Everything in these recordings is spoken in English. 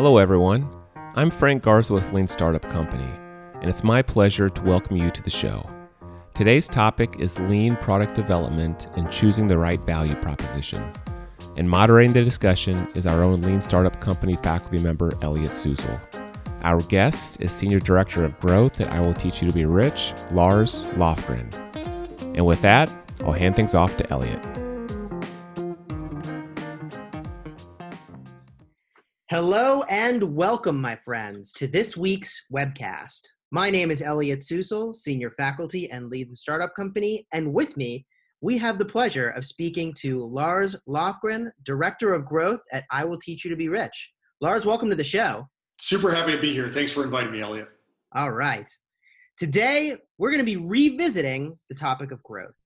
Hello, everyone. I'm Frank Garza with Lean Startup Company, and it's my pleasure to welcome you to the show. Today's topic is lean product development and choosing the right value proposition. And moderating the discussion is our own Lean Startup Company faculty member, Elliot Susel. Our guest is Senior Director of Growth at I Will Teach You to Be Rich, Lars Lofgren. And with that, I'll hand things off to Elliot. Hello and welcome, my friends, to this week's webcast. My name is Elliot Susel, Senior Faculty and Lean Startup Company, and with me, we have the pleasure of speaking to Lars Lofgren, Director of Growth at I Will Teach You to Be Rich. Lars, welcome to the show. Super happy to be here. Thanks for inviting me, Elliot. All right. Today, we're going to be revisiting the topic of growth.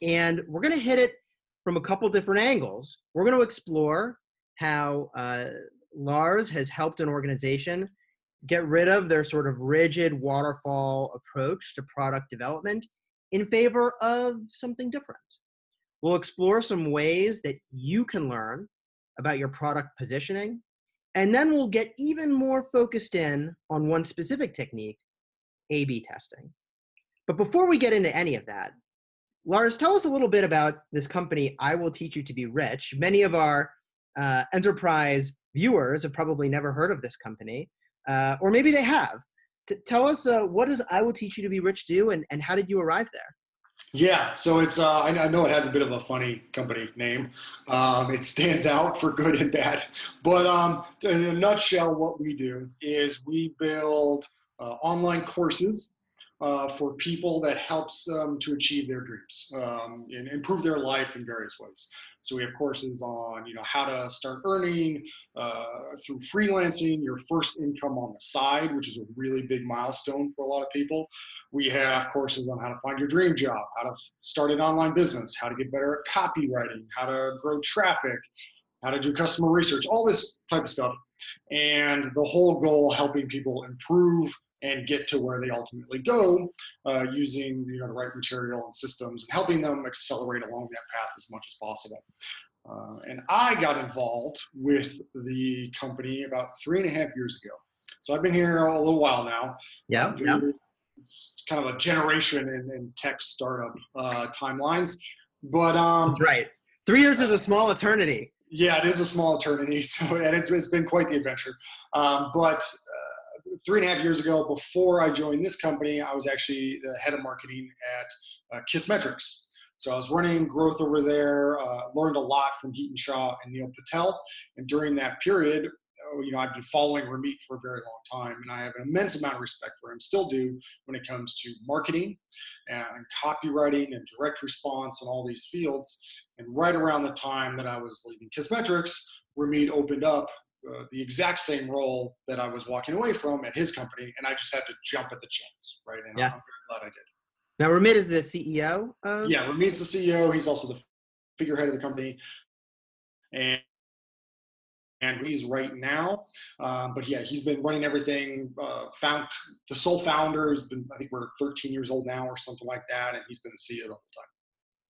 And we're going to hit it from a couple different angles. We're going to explore how uh, Lars has helped an organization get rid of their sort of rigid waterfall approach to product development in favor of something different. We'll explore some ways that you can learn about your product positioning, and then we'll get even more focused in on one specific technique A B testing. But before we get into any of that, Lars, tell us a little bit about this company, I Will Teach You to Be Rich. Many of our uh, enterprise viewers have probably never heard of this company, uh, or maybe they have. T- tell us uh, what does I Will Teach You to Be Rich do, and, and how did you arrive there? Yeah, so it's uh, I know it has a bit of a funny company name. Um, it stands out for good and bad, but um, in a nutshell, what we do is we build uh, online courses uh, for people that helps them to achieve their dreams um, and improve their life in various ways. So we have courses on, you know, how to start earning uh, through freelancing, your first income on the side, which is a really big milestone for a lot of people. We have courses on how to find your dream job, how to start an online business, how to get better at copywriting, how to grow traffic, how to do customer research, all this type of stuff. And the whole goal helping people improve and get to where they ultimately go uh, using you know the right material and systems and helping them accelerate along that path as much as possible. Uh, and I got involved with the company about three and a half years ago. So I've been here a little while now. Yeah. Yeah. kind of a generation in, in tech startup uh, timelines. But um, That's right. Three years is a small eternity. Yeah, it is a small eternity. So, and it's, it's been quite the adventure. Um, but uh, three and a half years ago, before I joined this company, I was actually the head of marketing at uh, Kissmetrics. So I was running growth over there, uh, learned a lot from Hiten Shah and Neil Patel. And during that period, oh, you know, I've been following Ramit for a very long time, and I have an immense amount of respect for him, still do, when it comes to marketing and copywriting and direct response and all these fields. And right around the time that I was leaving Kissmetrics, Ramit opened up uh, the exact same role that I was walking away from at his company, and I just had to jump at the chance, right? And yeah. I'm very glad I did. Now, Ramit is the CEO. Of- yeah, Ramit's the CEO. He's also the figurehead of the company, and and he's right now. Um, but yeah, he's been running everything. Uh, found the sole founder has been, I think we're 13 years old now or something like that, and he's been the CEO the whole time.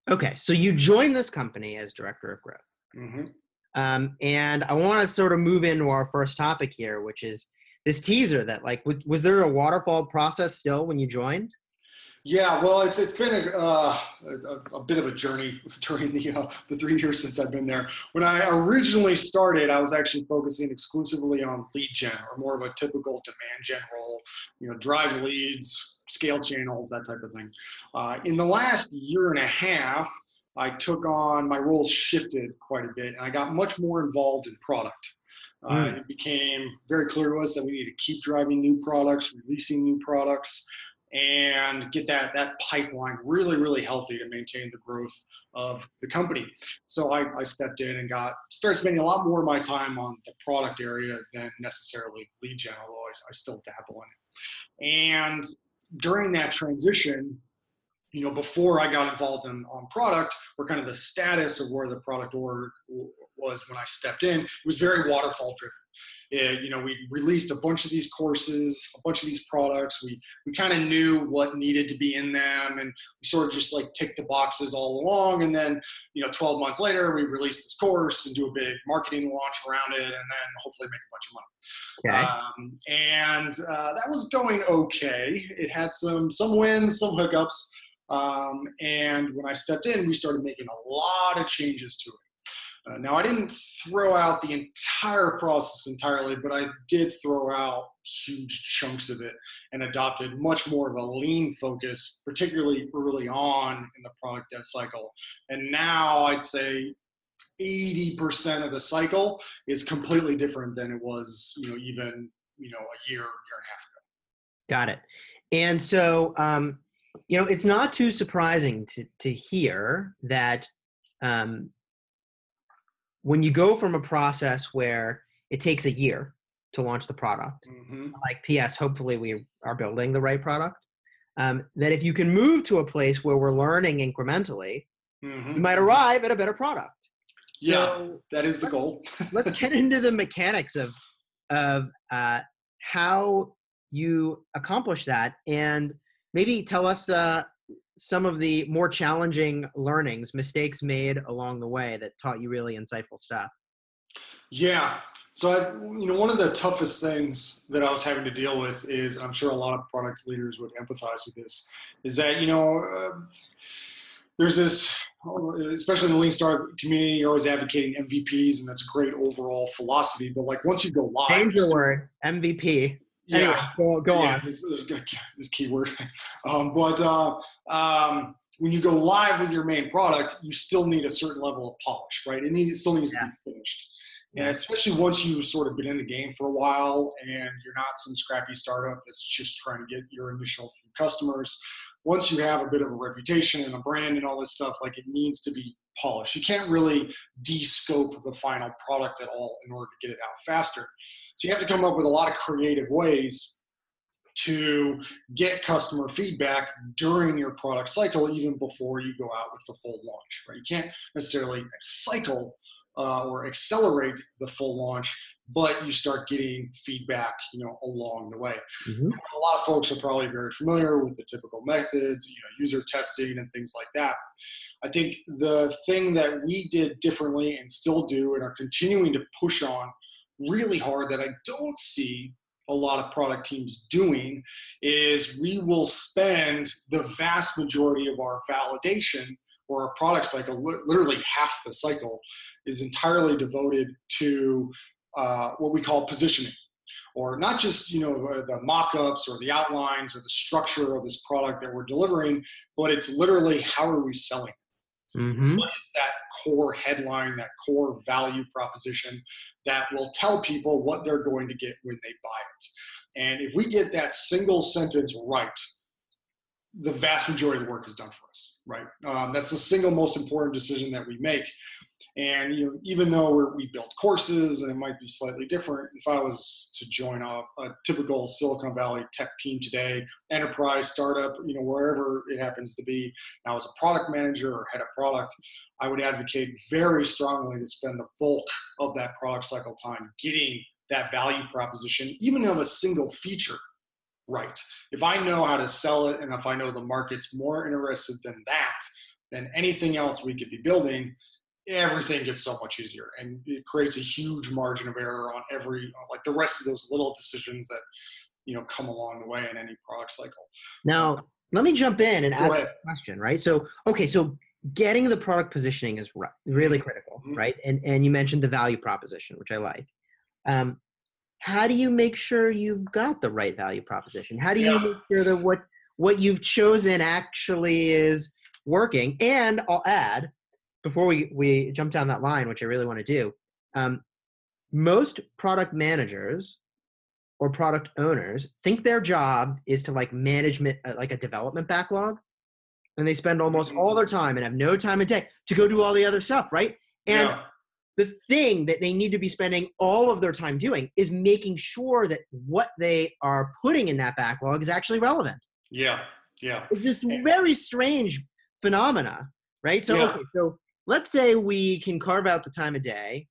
Okay, so you joined this company as director of growth. Mm-hmm. Um, and I want to sort of move into our first topic here, which is this teaser that like, was there a waterfall process still when you joined? Yeah, well, it's it's been a, uh, a, a, bit of a journey during the uh, the three years since I've been there. When I originally started, I was actually focusing exclusively on lead gen, or more of a typical demand gen role. You know, drive leads, scale channels, that type of thing. Uh, in the last year and a half, I took on my roles shifted quite a bit, and I got much more involved in product. Uh, mm. it became very clear to us that we need to keep driving new products, releasing new products, and get that that pipeline really, really healthy to maintain the growth of the company. So I, I stepped in and got started spending a lot more of my time on the product area than necessarily lead gen, although I, I still dabble in it. And during that transition, you know, before I got involved in on product, or kind of the status of where the product org was when I stepped in. It was very waterfall driven. It, you know, we released a bunch of these courses, a bunch of these products. We we kind of knew what needed to be in them, and we sort of just like ticked the boxes all along. And then, you know, 12 months later, we release this course and do a big marketing launch around it, and then hopefully make a bunch of money. Okay. Um, and uh, that was going okay. It had some some wins, some hookups. Um, and when I stepped in, we started making a lot of changes to it. Uh, now, I didn't throw out the entire process entirely, but I did throw out huge chunks of it and adopted much more of a lean focus, particularly early on in the product dev cycle. And now I'd say 80% of the cycle is completely different than it was, you know, even, you know, a year, year and a half ago. Got it. And so, um, you know, it's not too surprising to, to hear that um, when you go from a process where it takes a year to launch the product, Mm-hmm. like PS, hopefully we are building the right product, um, that if you can move to a place where we're learning incrementally, Mm-hmm. you might arrive at a better product. Yeah, So that is the goal. let's get into the mechanics of of uh, how you accomplish that, and maybe tell us uh, some of the more challenging learnings, mistakes made along the way that taught you really insightful stuff. Yeah. So, I, you know, one of the toughest things that I was having to deal with is, I'm sure a lot of product leaders would empathize with this, is that, you know, uh, there's this, especially in the lean startup community, you're always advocating MVPs, and that's a great overall philosophy. But like once you go live, Change your word, MVP. Yeah, Anyway, go, go yeah, on. This, this keyword. Um, but uh, um, when you go live with your main product, you still need a certain level of polish, right? It, needs, it still needs to be finished. And Yeah. especially once you've sort of been in the game for a while and you're not some scrappy startup that's just trying to get your initial few customers. Once you have a bit of a reputation and a brand and all this stuff, like it needs to be polished. You can't really de-scope the final product at all in order to get it out faster. So you have to come up with a lot of creative ways to get customer feedback during your product cycle, even before you go out with the full launch. Right? You can't necessarily cycle uh, or accelerate the full launch, but you start getting feedback, you know, along the way. Mhm. A lot of folks are probably very familiar with the typical methods, you know, user testing and things like that. I think the thing that we did differently and still do and are continuing to push on really hard that I don't see a lot of product teams doing is we will spend the vast majority of our validation or our product cycle, literally half the cycle, is entirely devoted to uh, what we call positioning. Or not just you know the, mock-ups or the outlines or the structure of this product that we're delivering but it's literally how are we selling Mhm. what is that core headline, that core value proposition that will tell people what they're going to get when they buy it. And if we get that single sentence right, the vast majority of the work is done for us, right? Um, that's the single most important decision that we make. And you know, even though we build courses and it might be slightly different, if I was to join a, a typical Silicon Valley tech team today, enterprise, startup, you know, wherever it happens to be, now as a product manager or head of product, I would advocate very strongly to spend the bulk of that product cycle time getting that value proposition, even of a single feature, right. If I know how to sell it and if I know the market's more interested than that, than anything else we could be building, everything gets so much easier and it creates a huge margin of error on every like the rest of those little decisions that you know come along the way in any product cycle Now, let me jump in and Go ask ahead. a question, right? So, okay, so getting the product positioning is really critical, Mhm. right? And and you mentioned the value proposition, which I like. Um, how do you make sure you've got the right value proposition? How do you Yeah. make sure that what what you've chosen actually is working? And I'll add, before we we jump down that line, which I really want to do, um, most product managers or product owners think their job is to like management uh, like a development backlog and they spend almost all their time and have no time in tech to go do all the other stuff right? And yeah. the thing that they need to be spending all of their time doing is making sure that what they are putting in that backlog is actually relevant. Yeah yeah. It's this very strange phenomena right? So Yeah. okay so let's say we can carve out the time of day,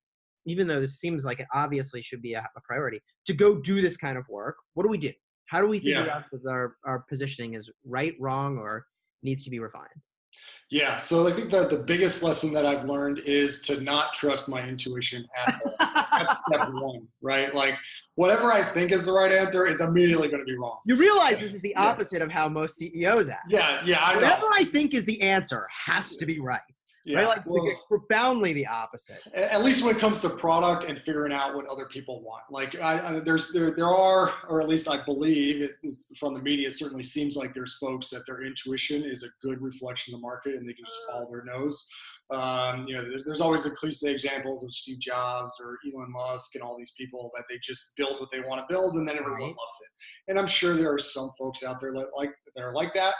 even though this seems like it obviously should be a, a priority, to go do this kind of work. What do we do? How do we figure Yeah. out that our, our positioning is right, wrong, or needs to be refined? Yeah, so I think that the biggest lesson that I've learned is to not trust my intuition at all. That's step one, right? Like whatever I think is the right answer is immediately going to be wrong. You realize this is the Yes. opposite of how most CEOs act. Yeah, yeah, I know. Whatever I think is the answer has to be right. Yeah, right? Like well, profoundly the opposite. at least when it comes to product and figuring out what other people want. Like I, I, there's there there are, or at least I believe it is from the media. It certainly seems like there's folks that their intuition is a good reflection of the market and they can just follow their nose. Um, you know, there's always the cliche examples of Steve Jobs or Elon Musk and all these people that they just build what they want to build and then everyone Right. loves it. And I'm sure there are some folks out there that like that are like that.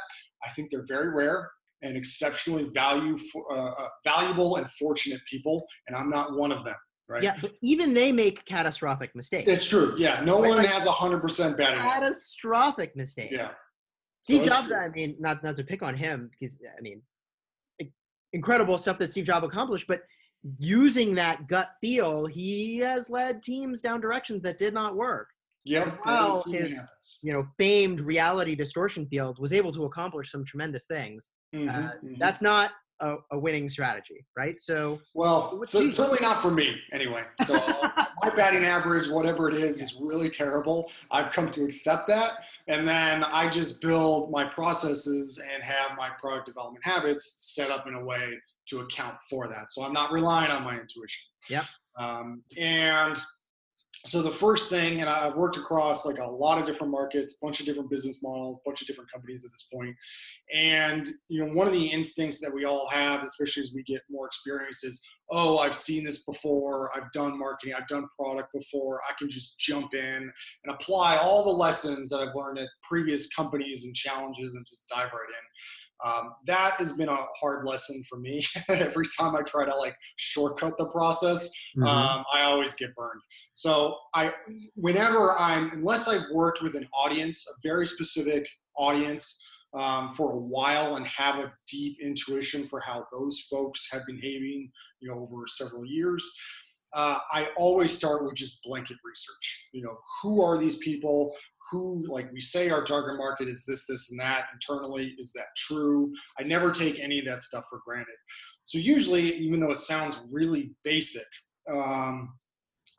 I think they're very rare and exceptionally value for, uh, uh, valuable and fortunate people, and I'm not one of them. Right? Yeah, but even they make catastrophic mistakes. It's true. Yeah, no Right, one like- has a hundred percent bad enough. catastrophic mistakes. Yeah. Steve So Jobs. I mean, not not to pick on him because I mean, incredible stuff that Steve Jobs accomplished, but using that gut feel, he has led teams down directions that did not work. Yep. Wow, his-. You know, famed reality distortion field was able to accomplish some tremendous things. Mhm, Uh, mhm. That's not a, a winning strategy, right? So well, so, certainly not for me anyway. So my batting average, whatever it is, is really terrible. I've come to accept that, and then I just build my processes and have my product development habits set up in a way to account for that. So I'm not relying on my intuition. Yep. Um, and so the first thing, and I've worked across like a lot of different markets, a bunch of different business models, bunch of different companies at this point. And you know, one of the instincts that we all have, especially as we get more experience, is, oh, I've seen this before. I've done marketing. I've done product before. I can just jump in and apply all the lessons that I've learned at previous companies and challenges and just dive right in. Um, that has been a hard lesson for me. Every time I try to like shortcut the process, Mm-hmm. um, I always get burned. So I, whenever I'm, unless I've worked with an audience, a very specific audience um, for a while, and have a deep intuition for how those folks have been behaving, you know, over several years. Uh, I always start with just blanket research. You know, who are these people? Who, like we say, our target market is this, this, and that. Internally, is that true? I never take any of that stuff for granted. So usually, even though it sounds really basic, um,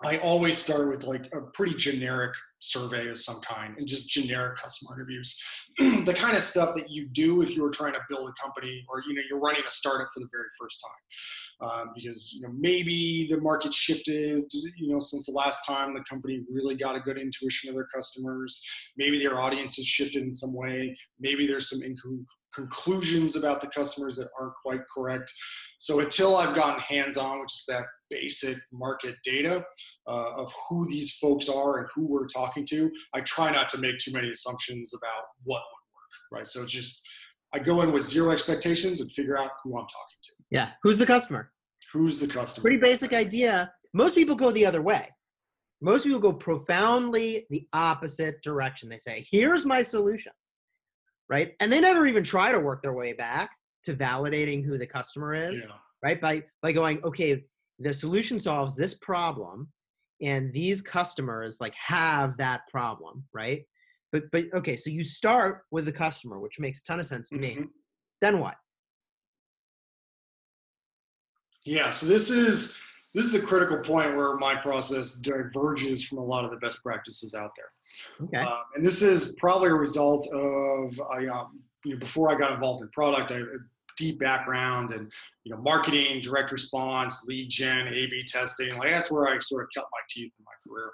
I always start with like a pretty generic survey of some kind and just generic customer interviews. the kind of stuff that you do if you were trying to build a company or you know you're running a startup for the very first time. Um, because you know maybe the market shifted you know since the last time the company really got a good intuition of their customers maybe their audience has shifted in some way maybe there's some inco- conclusions about the customers that aren't quite correct so until i've gotten hands on which is that basic market data uh, of who these folks are and who we're talking to i try not to make too many assumptions about what would work right so just i go in with zero expectations and figure out who i'm talking to Yeah. Who's the customer? who's the customer Pretty basic idea. Most people go the other way. Most people go profoundly the opposite direction. They say, here's my solution. Right. And they never even try to work their way back to validating who the customer is. yeah Right. By by going, okay, the solution solves this problem and these customers like have that problem. Right. But but okay, so you start with the customer, which makes a ton of sense to me. Mhm. Then what? Yeah, so this is this is a critical point where my process diverges from a lot of the best practices out there, Okay. um, and this is probably a result of I, um, you know, before I got involved in product, I had a deep background in you know marketing, direct response, lead gen, A/B testing. Like that's where I sort of cut my teeth in my career.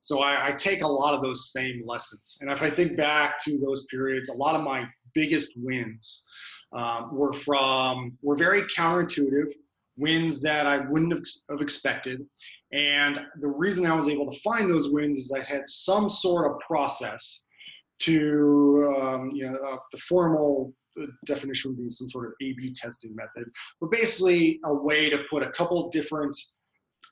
So I, I take a lot of those same lessons, and if I think back to those periods, a lot of my biggest wins um, were from were very counterintuitive wins that I wouldn't have expected. And the reason I was able to find those wins is I had some sort of process to, um, you know, uh, the formal uh, definition would be some sort of A/B testing method, but basically a way to put a couple different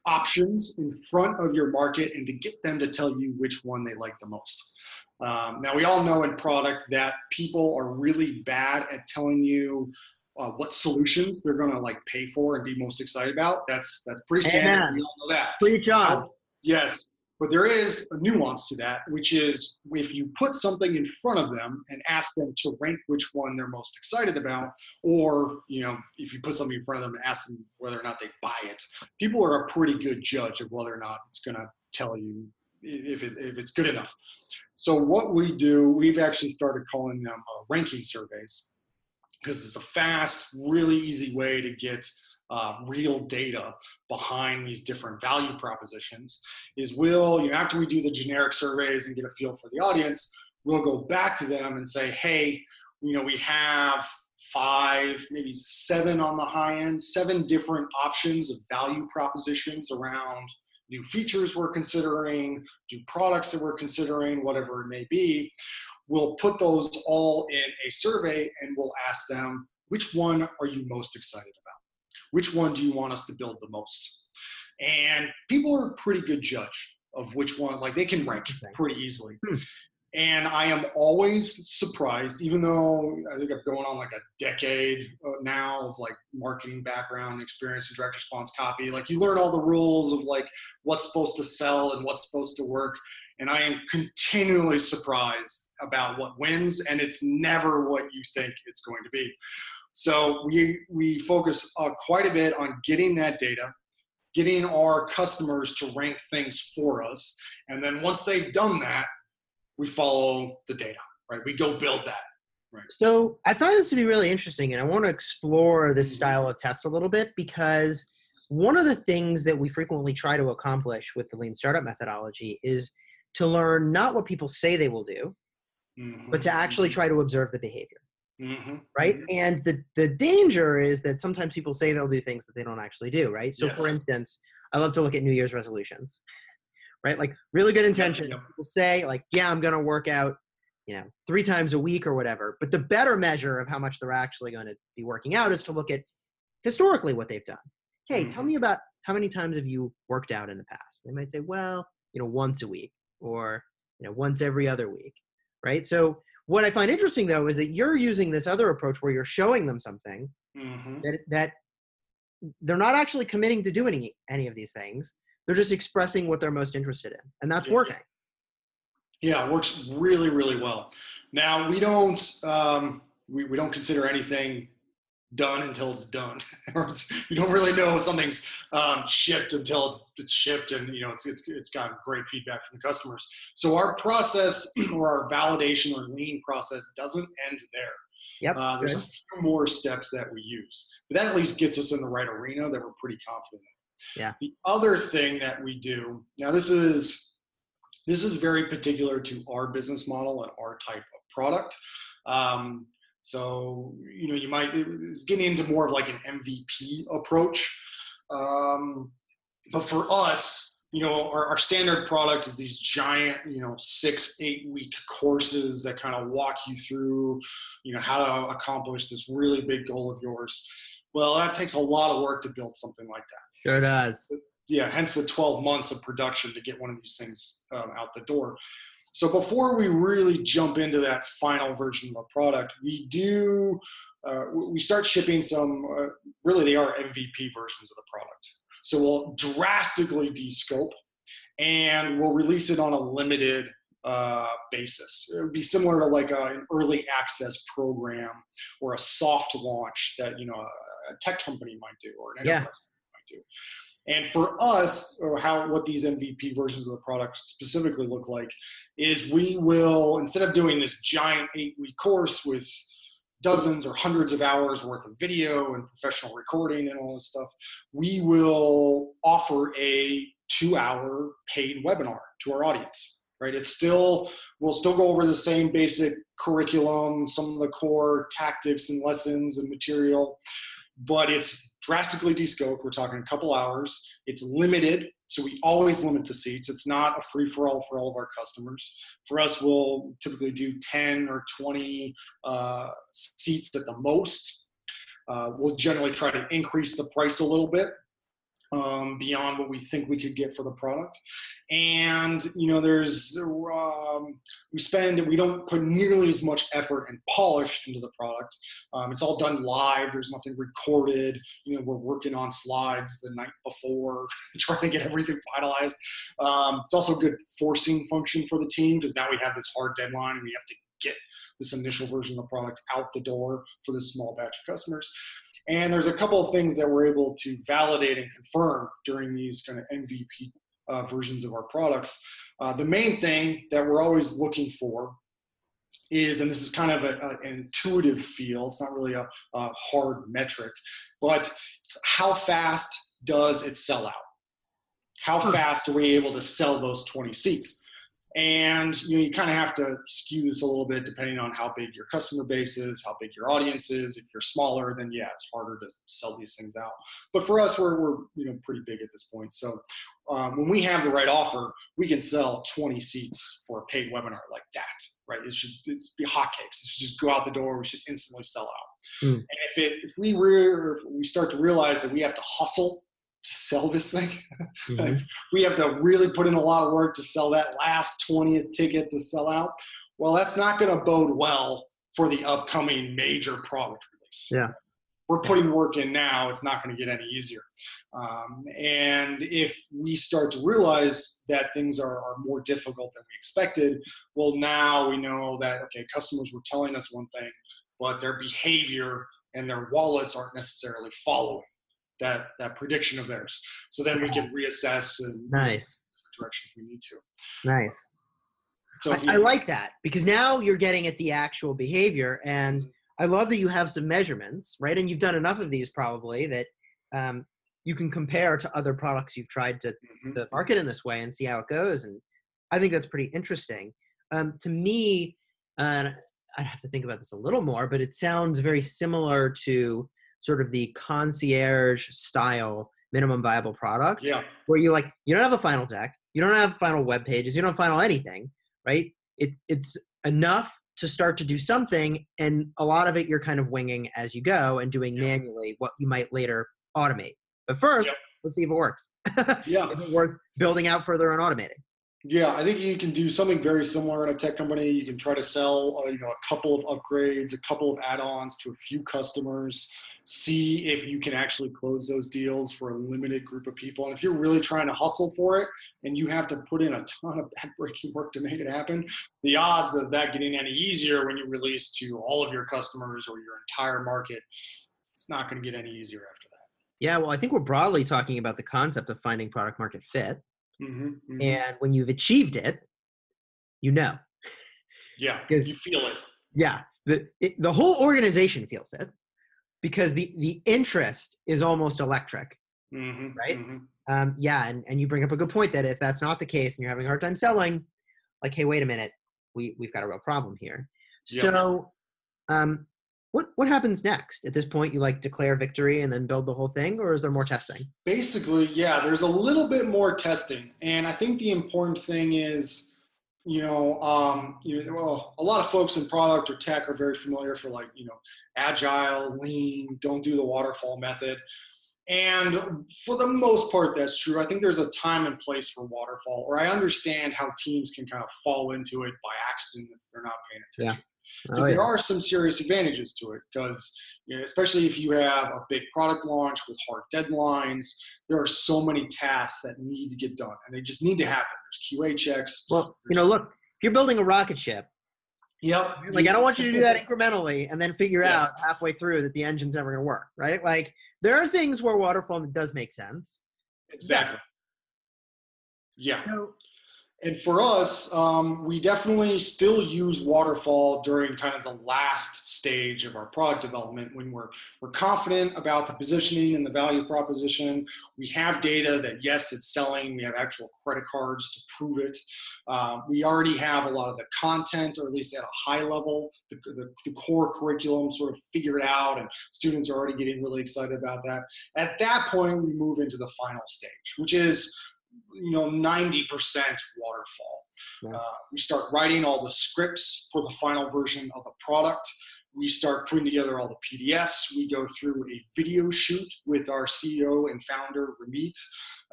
options in front of your market and to get them to tell you which one they like the most. Um, now we all know in product that people are really bad at telling you uh, what solutions they're going to like pay for and be most excited about. That's that's pretty standard. Amen. We all know that. Preach on. Yes, but there is a nuance to that, which is if you put something in front of them and ask them to rank which one they're most excited about, or you know, if you put something in front of them and ask them whether or not they buy it, people are a pretty good judge of whether or not it's going to tell you if, it, if it's good enough. So what we do, we've actually started calling them uh, ranking surveys because it's a fast, really easy way to get uh, real data behind these different value propositions is we'll you know, after we do the generic surveys and get a feel for the audience we'll go back to them and say hey you know we have five maybe seven on the high end seven different options of value propositions around new features we're considering new products that we're considering whatever it may be we'll put those all in a survey and we'll ask them which one are you most excited about which one do you want us to build the most? And people are a pretty good judge of which one, like they can rank pretty easily. Hmm. And I am always surprised, even though I think I'm going on like a decade uh, now of like marketing background experience and direct response copy. Like you learn all the rules of like what's supposed to sell and what's supposed to work. And I am continually surprised about what wins, and it's never what you think it's going to be. So we we focus uh, quite a bit on getting that data, getting our customers to rank things for us, and then once they've done that, we follow the data. Right? We go build that. Right. So I thought this would be really interesting, and I want to explore this mm-hmm. style of test a little bit because one of the things that we frequently try to accomplish with the lean startup methodology is to learn not what people say they will do, mm-hmm. but to actually try to observe the behavior. Mm-hmm. Right. Mm-hmm. And the, the danger is that sometimes people say they'll do things that they don't actually do. Right. So, yes. for instance, I love to look at New Year's resolutions, right? Like, really good intention. Yep. People say, like, yeah, I'm going to work out, you know, three times a week or whatever. But the better measure of how much they're actually going to be working out is to look at historically what they've done. Hey, mm-hmm. tell me about how many times have you worked out in the past? They might say, well, you know, once a week or, you know, once every other week. Right. So, what I find interesting though is that you're using this other approach where you're showing them something mm-hmm. that that they're not actually committing to doing any, any of these things. They're just expressing what they're most interested in, and that's yeah. working. Yeah, it works really, really well. Now we don't um, we, we don't consider anything done until it's done. you don't really know something's um, shipped until it's, it's shipped, and you know it's, it's it's got great feedback from the customers. So our process or our validation or lean process doesn't end there. Yep. Uh, there's good. a few more steps that we use, but that at least gets us in the right arena that we're pretty confident in. Yeah. The other thing that we do now, this is this is very particular to our business model and our type of product. Um, so, you know, you might, it's getting into more of like an MVP approach. Um, but for us, you know, our, our standard product is these giant, you know, six, eight week courses that kind of walk you through, you know, how to accomplish this really big goal of yours. Well, that takes a lot of work to build something like that. Sure does. Yeah, hence the 12 months of production to get one of these things um, out the door. So before we really jump into that final version of the product, we do uh, we start shipping some. Uh, really, they are MVP versions of the product. So we'll drastically descope, and we'll release it on a limited uh, basis. It would be similar to like a, an early access program or a soft launch that you know a tech company might do or an enterprise And for us, or how what these MVP versions of the product specifically look like, is we will instead of doing this giant eight-week course with dozens or hundreds of hours worth of video and professional recording and all this stuff, we will offer a two-hour paid webinar to our audience. Right? It's still we'll still go over the same basic curriculum, some of the core tactics and lessons and material, but it's drastically descoped. We're talking a couple hours. It's limited, so we always limit the seats. It's not a free for all for all of our customers. For us, we'll typically do 10 or 20 uh, seats at the most. Uh, we'll generally try to increase the price a little bit. Um, beyond what we think we could get for the product. And you know, there's um, we spend we don't put nearly as much effort and polish into the product. Um, it's all done live. There's nothing recorded. You know, we're working on slides the night before, trying to get everything finalized. Um, it's also a good forcing function for the team because now we have this hard deadline and we have to get this initial version of the product out the door for this small batch of customers. And there's a couple of things that we're able to validate and confirm during these kind of MVP uh, versions of our products. Uh, the main thing that we're always looking for is, and this is kind of a, a, an intuitive feel, it's not really a, a hard metric, but how fast does it sell out? How fast are we able to sell those 20 seats? And you know, you kind of have to skew this a little bit depending on how big your customer base is, how big your audience is. If you're smaller, then yeah, it's harder to sell these things out. But for us, we're, we're you know pretty big at this point. So um, when we have the right offer, we can sell 20 seats for a paid webinar like that. Right? It should be hotcakes. It should just go out the door. We should instantly sell out. Mm. And if it if we re- if we start to realize that we have to hustle sell this thing. Mm-hmm. we have to really put in a lot of work to sell that last 20th ticket to sell out. Well, that's not going to bode well for the upcoming major product release. Yeah. We're putting work in now. It's not going to get any easier. Um, and if we start to realize that things are, are more difficult than we expected, well, now we know that, okay, customers were telling us one thing, but their behavior and their wallets aren't necessarily following that that prediction of theirs. So then we can reassess and nice direction we need to. Nice. So I, I, like that because now you're getting at the actual behavior, and I love that you have some measurements, right? And you've done enough of these probably that um, you can compare to other products you've tried to, mm-hmm. to market in this way and see how it goes. And I think that's pretty interesting. Um, to me, uh, I'd have to think about this a little more, but it sounds very similar to sort of the concierge style minimum viable product. Yeah. Where you like you don't have a final deck, you don't have final web pages, you don't final anything, right? It it's enough to start to do something and a lot of it you're kind of winging as you go and doing yeah. manually what you might later automate. But first, let's see if it works. yeah. Is it worth building out further and automating? Yeah, I think you can do something very similar in a tech company. You can try to sell, uh, you know, a couple of upgrades, a couple of add-ons to a few customers see if you can actually close those deals for a limited group of people. And if you're really trying to hustle for it and you have to put in a ton of backbreaking work to make it happen, the odds of that getting any easier when you release to all of your customers or your entire market, it's not going to get any easier after that. Yeah, well, I think we're broadly talking about the concept of finding product market fit. Mm-hmm, mm-hmm. And when you've achieved it, you know. Yeah, because you feel it. Yeah, the, it, the whole organization feels it because the the interest is almost electric mm-hmm, right mm-hmm. Um, yeah and, and you bring up a good point that if that's not the case and you're having a hard time selling like hey wait a minute we we've got a real problem here yep. so um what what happens next at this point you like declare victory and then build the whole thing or is there more testing basically yeah there's a little bit more testing and i think the important thing is you know, um, you know, well, a lot of folks in product or tech are very familiar for like, you know, agile, lean, don't do the waterfall method. And for the most part, that's true. I think there's a time and place for waterfall, or I understand how teams can kind of fall into it by accident if they're not paying attention. Yeah. Oh, yeah. there are some serious advantages to it because you know, especially if you have a big product launch with hard deadlines, there are so many tasks that need to get done and they just need to happen. There's QA checks. Well, you know, look, if you're building a rocket ship, Yep. Like I don't want you to do that incrementally and then figure yes. out halfway through that the engine's never going to work, right? Like there are things where waterfall does make sense. Exactly. Yeah. So and for us, um, we definitely still use waterfall during kind of the last stage of our product development when we're we're confident about the positioning and the value proposition. We have data that yes, it's selling. We have actual credit cards to prove it. Uh, we already have a lot of the content, or at least at a high level, the, the, the core curriculum sort of figured out, and students are already getting really excited about that. At that point, we move into the final stage, which is you know 90% waterfall yeah. uh, we start writing all the scripts for the final version of the product we start putting together all the PDFs. We go through a video shoot with our CEO and founder, Ramit.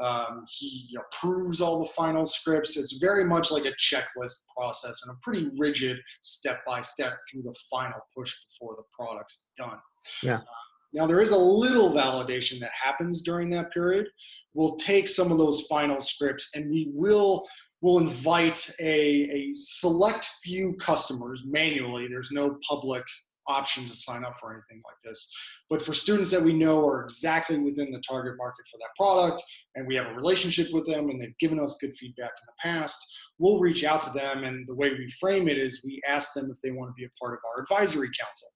Um, he approves all the final scripts. It's very much like a checklist process and a pretty rigid step by step through the final push before the product's done. Yeah. Now, there is a little validation that happens during that period. We'll take some of those final scripts and we will will invite a, a select few customers manually. There's no public option to sign up for anything like this. But for students that we know are exactly within the target market for that product, and we have a relationship with them and they've given us good feedback in the past, we'll reach out to them. And the way we frame it is we ask them if they want to be a part of our advisory council.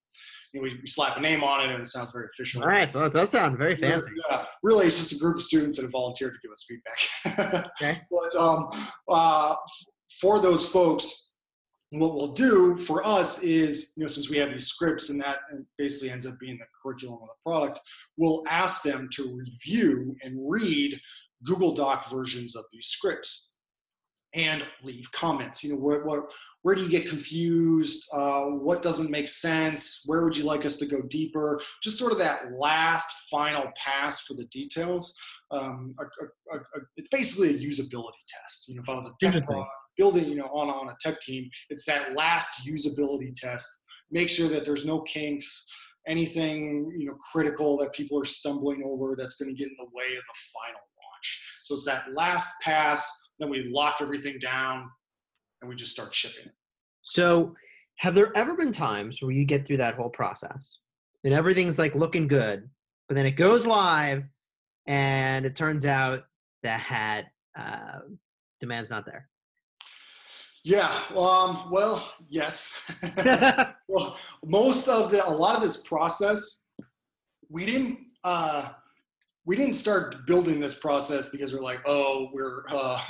You know, we, we slap a name on it and it sounds very official. All right, so it does sound very fancy. Yeah, really, it's just a group of students that have volunteered to give us feedback. Okay. But um, uh, for those folks, what we'll do for us is, you know, since we have these scripts and that basically ends up being the curriculum of the product, we'll ask them to review and read Google Doc versions of these scripts and leave comments. You know, what, what, where do you get confused? Uh, what doesn't make sense? Where would you like us to go deeper? Just sort of that last final pass for the details. Um, a, a, a, it's basically a usability test. You know, if I was a tech product, building, you know, on, on a tech team, it's that last usability test. Make sure that there's no kinks, anything, you know, critical that people are stumbling over that's going to get in the way of the final launch. So it's that last pass, then we lock everything down and we just start shipping. So, have there ever been times where you get through that whole process and everything's like looking good, but then it goes live and it turns out that uh, demand's not there? Yeah. Um, well, yes. well, most of the, a lot of this process, we didn't, uh, we didn't start building this process because we're like, oh, we're uh,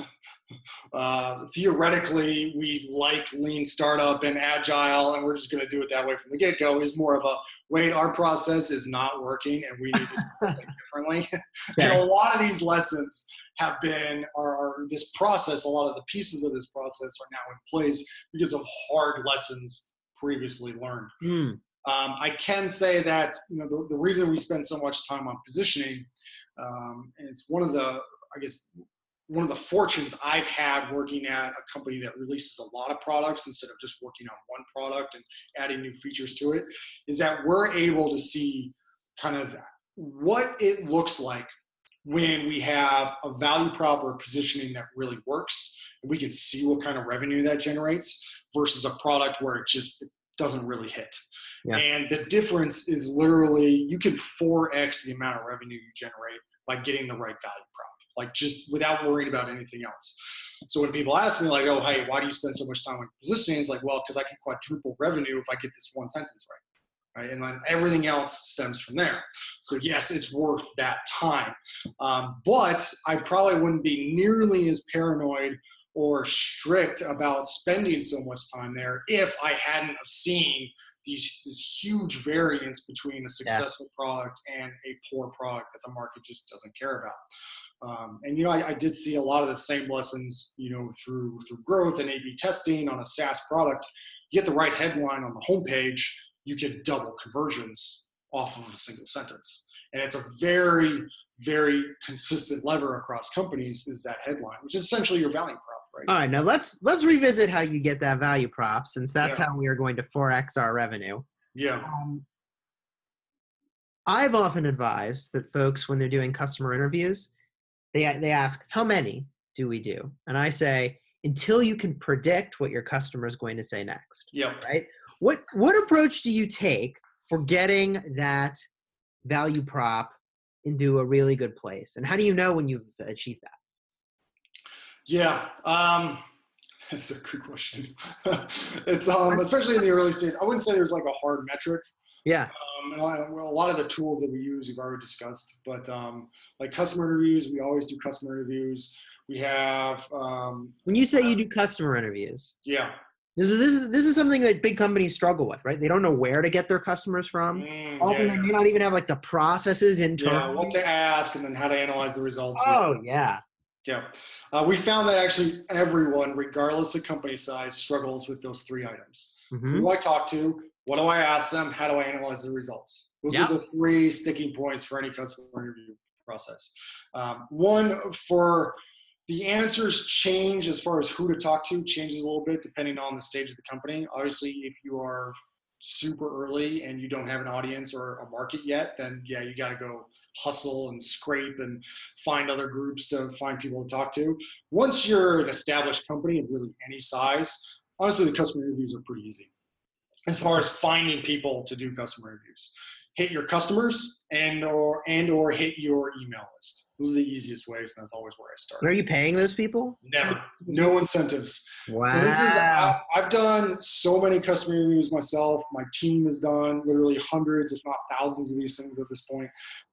uh, theoretically we like lean startup and agile, and we're just going to do it that way from the get go. Is more of a wait, our process is not working, and we need to do it differently. and a lot of these lessons have been are, are, this process. A lot of the pieces of this process are now in place because of hard lessons previously learned. Mm. Um, I can say that you know the, the, reason we spend so much time on positioning, um, and it's one of the I guess one of the fortunes I've had working at a company that releases a lot of products instead of just working on one product and adding new features to it, is that we're able to see kind of what it looks like when we have a value prop or positioning that really works and we can see what kind of revenue that generates versus a product where it just doesn't really hit. Yeah. And the difference is literally you can 4x the amount of revenue you generate by getting the right value prop, like just without worrying about anything else. So when people ask me like, oh, hey, why do you spend so much time on positioning? It's like, well, because I can quadruple revenue if I get this one sentence right right? And then everything else stems from there. So yes, it's worth that time. Um, but I probably wouldn't be nearly as paranoid or strict about spending so much time there if I hadn't have seen these this huge variance between a successful yeah. product and a poor product that the market just doesn't care about. Um, and you know, I, I, did see a lot of the same lessons, you know, through through growth and A/B testing on a SaaS product. You get the right headline on the homepage, you get double conversions off of a single sentence. And it's a very, very consistent lever across companies is that headline, which is essentially your value prop, right? All right, now let's let's revisit how you get that value prop, since that's yeah. how we are going to 4x our revenue. Yeah. Um, I've often advised that folks, when they're doing customer interviews, they they ask, "How many do we do?" And I say, "Until you can predict what your customer is going to say next." Yeah. Right. What what approach do you take for getting that value prop into a really good place? And how do you know when you've achieved that? Yeah, um, that's a good question. it's um, especially in the early stages. I wouldn't say there's like a hard metric. Yeah. Um, well, a lot of the tools that we use we've already discussed, but um, like customer interviews, we always do customer interviews. We have. Um, when you say you do customer interviews. Yeah. This is this is this is something that big companies struggle with, right? They don't know where to get their customers from. Mm, Often yeah, they may not even have like the processes internally. Yeah, what to ask and then how to analyze the results. Oh yeah. Yeah. Uh, we found that actually everyone, regardless of company size, struggles with those three items. Mm-hmm. Who do I talk to? What do I ask them? How do I analyze the results? Those Yeah. are the three sticking points for any customer interview process. Um, one for the answers change as far as who to talk to changes a little bit depending on the stage of the company. Obviously, if you are super early and you don't have an audience or a market yet, then yeah, you got to go hustle and scrape and find other groups to find people to talk to. Once you're an established company of really any size, honestly, the customer reviews are pretty easy as far as finding people to do customer interviews. Hit your customers and or and or hit your email list. Those are the easiest ways, and that's always where I start. Are you paying those people? Never, no incentives. Wow. So this is I, I've done so many customer interviews myself. My team has done literally hundreds, if not thousands, of these things at this point,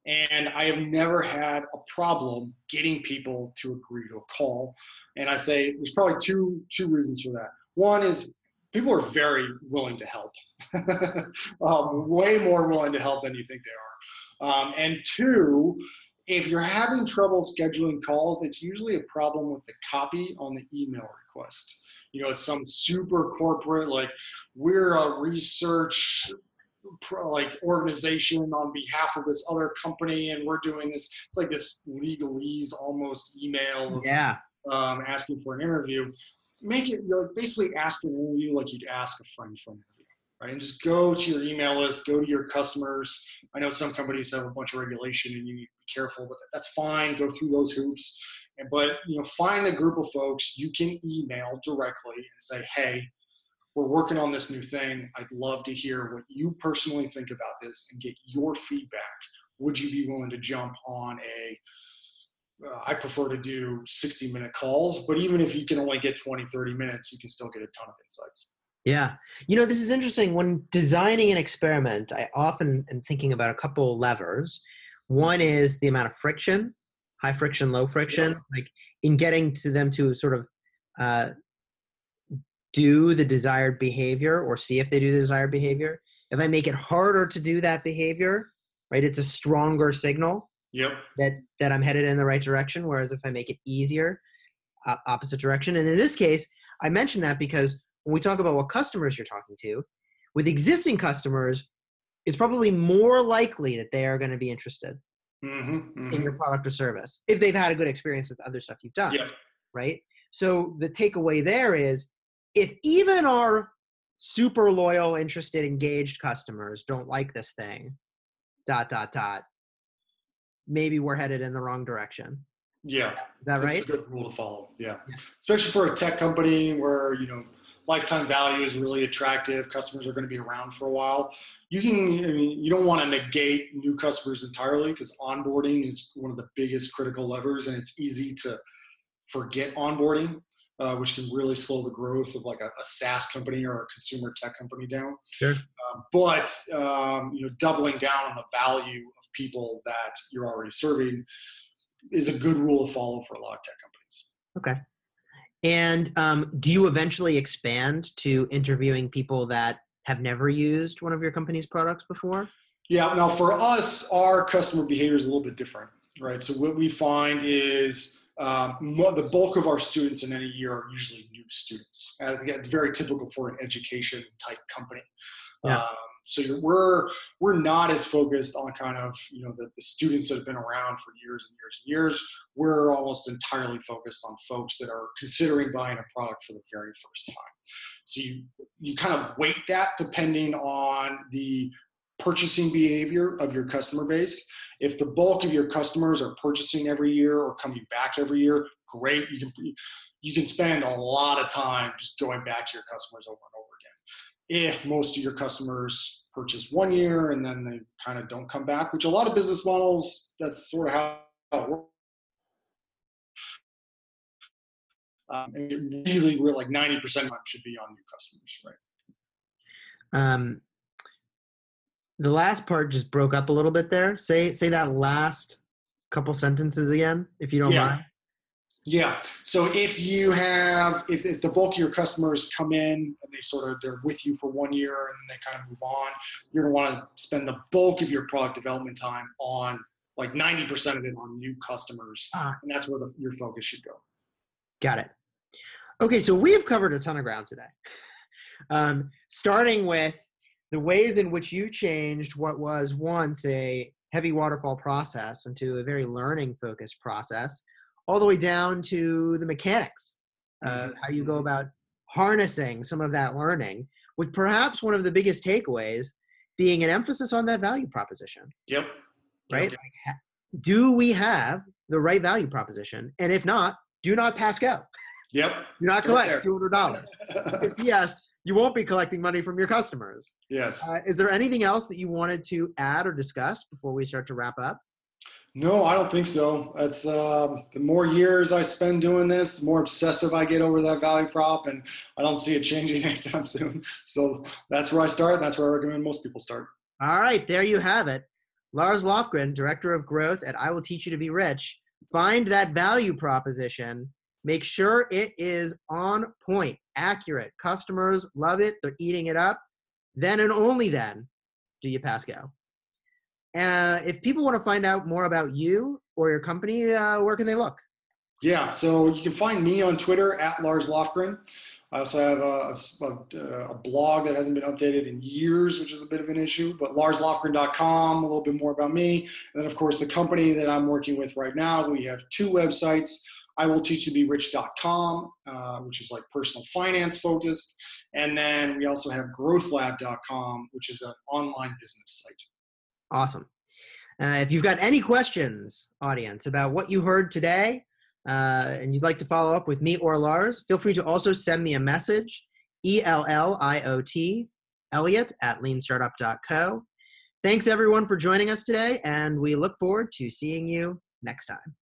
and I have never had a problem getting people to agree to a call. And I say there's probably two two reasons for that. One is people are very willing to help, um, way more willing to help than you think they are. Um, and two, if you're having trouble scheduling calls, it's usually a problem with the copy on the email request. You know, it's some super corporate, like we're a research like organization on behalf of this other company, and we're doing this. It's like this legalese almost email yeah. Um, asking for an interview. Make it know, basically ask an interview like you'd ask a friend for an interview, right? And just go to your email list, go to your customers. I know some companies have a bunch of regulation and you need to be careful, but that's fine. Go through those hoops. And but you know, find a group of folks you can email directly and say, hey, we're working on this new thing. I'd love to hear what you personally think about this and get your feedback. Would you be willing to jump on a uh, I prefer to do 60 minute calls, but even if you can only get 20, 30 minutes, you can still get a ton of insights. Yeah. You know, this is interesting. When designing an experiment, I often am thinking about a couple levers. One is the amount of friction, high friction, low friction, Yeah. like in getting to them to sort of uh, do the desired behavior or see if they do the desired behavior. If I make it harder to do that behavior, right, it's a stronger signal Yep. that that I'm headed in the right direction. Whereas if I make it easier, uh, opposite direction. And in this case, I mention that because when we talk about what customers you're talking to, with existing customers, it's probably more likely that they are going to be interested Mm-hmm, in your product or service if they've had a good experience with other stuff you've done. Yep. Right. So the takeaway there is if even our super loyal, interested, engaged customers don't like this thing, dot, dot, dot, maybe we're headed in the wrong direction. Yeah. Is that That's right? a good rule to follow. Yeah. Especially for a tech company where, you know, lifetime value is really attractive. Customers are going to be around for a while. You can, I mean, you don't want to negate new customers entirely because onboarding is one of the biggest critical levers and it's easy to forget onboarding, uh, which can really slow the growth of like a, a SaaS company or a consumer tech company down. Sure. Um, but, um, you know, doubling down on the value of people that you're already serving is a good rule to follow for a lot of tech companies. Okay. And um, do you eventually expand to interviewing people that have never used one of your company's products before? Yeah. Now, for us, our customer behavior is a little bit different, right? So what we find is um, the bulk of our students in any year are usually new students. Think it's very typical for an education type company. Yeah. Um, so you're, we're we're not as focused on kind of you know the, the students that have been around for years and years and years. We're almost entirely focused on folks that are considering buying a product for the very first time. So you you kind of weight that depending on the purchasing behavior of your customer base. If the bulk of your customers are purchasing every year or coming back every year, great. You can you can spend a lot of time just going back to your customers over and over again. If most of your customers purchase one year and then they kind of don't come back, which a lot of business models, that's sort of how it works. Um, really, we're like 90% should be on new customers, right? Um, the last part just broke up a little bit there. Say say that last couple sentences again, if you don't Yeah. mind. Yeah. So if you have, if, if the bulk of your customers come in and they sort of, they're with you for one year and then they kind of move on, you're going to want to spend the bulk of your product development time on like 90% of it on new customers. Ah. And that's where the, your focus should go. Got it. Okay, so we have covered a ton of ground today. Um, starting with the ways in which you changed what was once a heavy waterfall process into a very learning focused process, all the way down to the mechanics, uh, how you go about harnessing some of that learning, with perhaps one of the biggest takeaways being an emphasis on that value proposition, Yep. right? Yep. Like, do we have the right value proposition? And if not, do not pass go. Yep. Do not collect there. two hundred dollars. Yes, you won't be collecting money from your customers. yes. Uh, is there anything else that you wanted to add or discuss before we start to wrap up? No, I don't think so. That's um, the more years I spend doing this, the more obsessive I get over that value prop, and I don't see it changing anytime soon. So that's where I start. That's where I recommend most people start. All right, there you have it. Lars Lofgren, Director of Growth at I Will Teach You to Be Rich. Find that value proposition. Make sure it is on point, accurate. Customers love it, they're eating it up. Then and only then do you pass go. Uh, if people want to find out more about you or your company, uh, where can they look? Yeah, so you can find me on Twitter at Lars Lofgren. I also have a, a, a blog that hasn't been updated in years, which is a bit of an issue, but larslofgren.com, a little bit more about me. And then, of course, the company that I'm working with right now, we have two websites. I will teach you be rich.com, uh, which is like personal finance focused. And then we also have growthlab.com, which is an online business site. Awesome. Uh, if you've got any questions, audience, about what you heard today, uh, and you'd like to follow up with me or Lars, feel free to also send me a message, E L L I O T, Elliot at leanstartup.co. Thanks everyone for joining us today, and we look forward to seeing you next time.